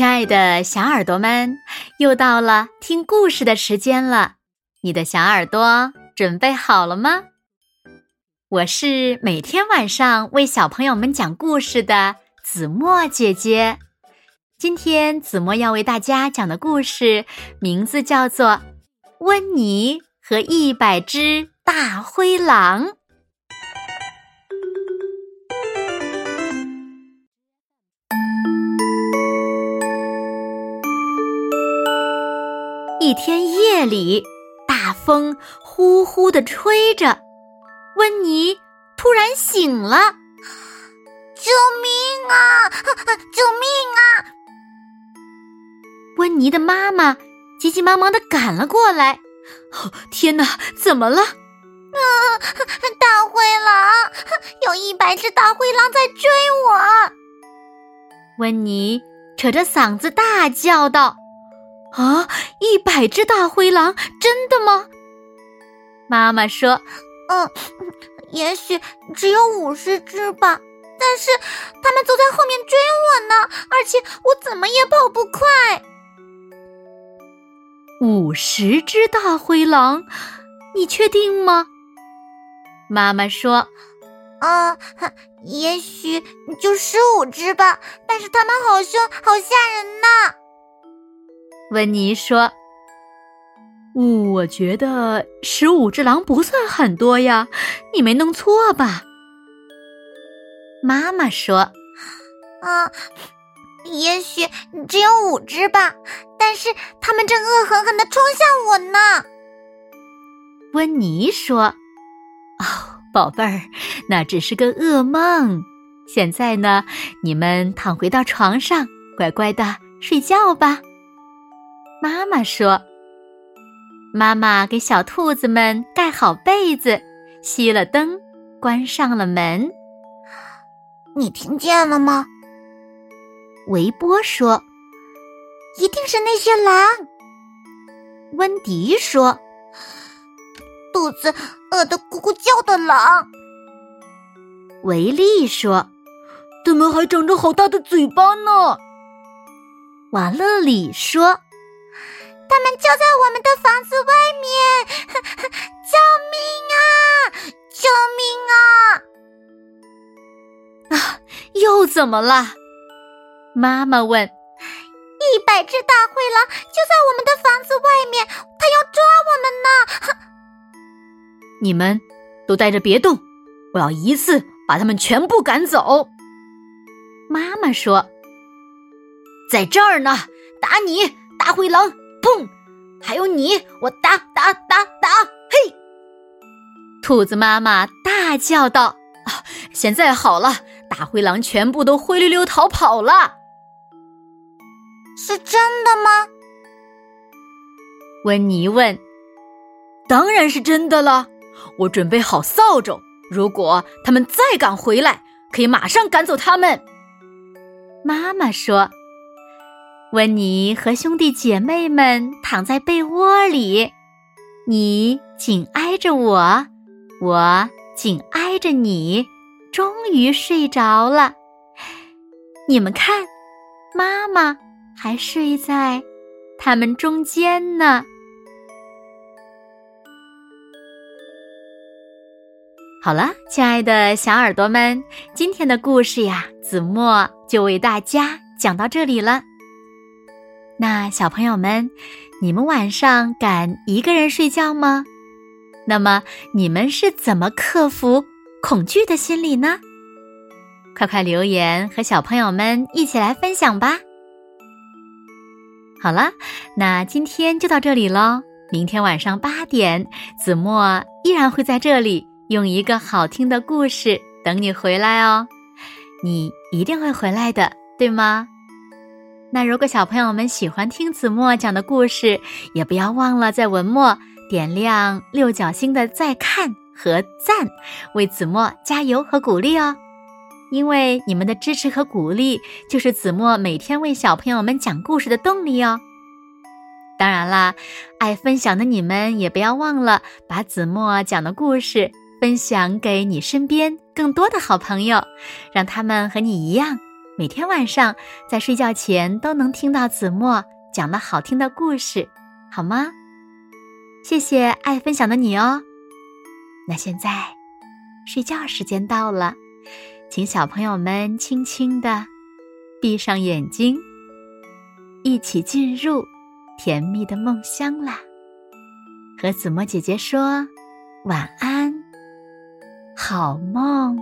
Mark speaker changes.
Speaker 1: 亲爱的小耳朵们，又到了听故事的时间了。你的小耳朵准备好了吗？我是每天晚上为小朋友们讲故事的子墨姐姐。今天子墨要为大家讲的故事名字叫做《温妮和一百只大灰狼》。一天夜里，大风呼呼的吹着，温妮突然醒了，“
Speaker 2: 救命啊！救命啊！”
Speaker 1: 温妮的妈妈急急忙忙的赶了过来。哦，天哪，怎么了？
Speaker 2: 啊，大灰狼！有一百只大灰狼在追我！
Speaker 1: 温妮扯着嗓子大叫道。啊！一百只大灰狼，真的吗？妈妈说：“
Speaker 2: 嗯，也许只有五十只吧。但是他们都在后面追我呢，而且我怎么也跑不快。”
Speaker 1: 五十只大灰狼，你确定吗？妈妈说：“
Speaker 2: 啊，也许就十五只吧。但是他们好凶，好吓人呐。”
Speaker 1: 温妮说：“我觉得十五只狼不算很多呀，你没弄错吧？”妈妈说：“
Speaker 2: 啊，也许只有五只吧，但是他们正恶狠狠的冲向我呢。”
Speaker 1: 温妮说：“哦，宝贝儿，那只是个噩梦。现在呢，你们躺回到床上，乖乖的睡觉吧。”妈妈说：“妈妈给小兔子们盖好被子，熄了灯，关上了门。
Speaker 2: 你听见了吗？”
Speaker 1: 维波说：“
Speaker 2: 一定是那些狼。”
Speaker 1: 温迪说：“
Speaker 2: 肚子饿得咕咕叫的狼。”
Speaker 1: 维利说：“
Speaker 3: 它们还长着好大的嘴巴呢。”
Speaker 1: 瓦勒里说。
Speaker 2: 他们就在我们的房子外面！救命啊！救
Speaker 1: 命啊！啊，又怎么了？妈妈问。
Speaker 2: 一百只大灰狼就在我们的房子外面，它要抓我们呢！
Speaker 1: 你们都待着别动，我要一次把他们全部赶走。妈妈说：“
Speaker 3: 在这儿呢，打你，大灰狼！”砰！还有你，我打打打打！嘿！
Speaker 1: 兔子妈妈大叫道：“啊，现在好了，大灰狼全部都灰溜溜逃跑了。”
Speaker 2: 是真的吗？
Speaker 1: 温妮问。
Speaker 3: “当然是真的了，我准备好扫帚，如果他们再敢回来，可以马上赶走他们。”
Speaker 1: 妈妈说。温妮和兄弟姐妹们躺在被窝里，你紧挨着我，我紧挨着你，终于睡着了。你们看，妈妈还睡在他们中间呢。好了，亲爱的小耳朵们，今天的故事呀，子墨就为大家讲到这里了。那小朋友们，你们晚上敢一个人睡觉吗？那么你们是怎么克服恐惧的心理呢？快快留言和小朋友们一起来分享吧！好了，那今天就到这里喽。明天晚上八点，子墨依然会在这里用一个好听的故事等你回来哦。你一定会回来的，对吗？那如果小朋友们喜欢听子墨讲的故事，也不要忘了在文末点亮六角星的再看和赞，为子墨加油和鼓励哦。因为你们的支持和鼓励，就是子墨每天为小朋友们讲故事的动力哦。当然啦，爱分享的你们也不要忘了把子墨讲的故事分享给你身边更多的好朋友，让他们和你一样。每天晚上在睡觉前都能听到子墨讲的好听的故事，好吗？谢谢爱分享的你哦。那现在睡觉时间到了，请小朋友们轻轻的闭上眼睛，一起进入甜蜜的梦乡啦。和子墨姐姐说晚安，好梦。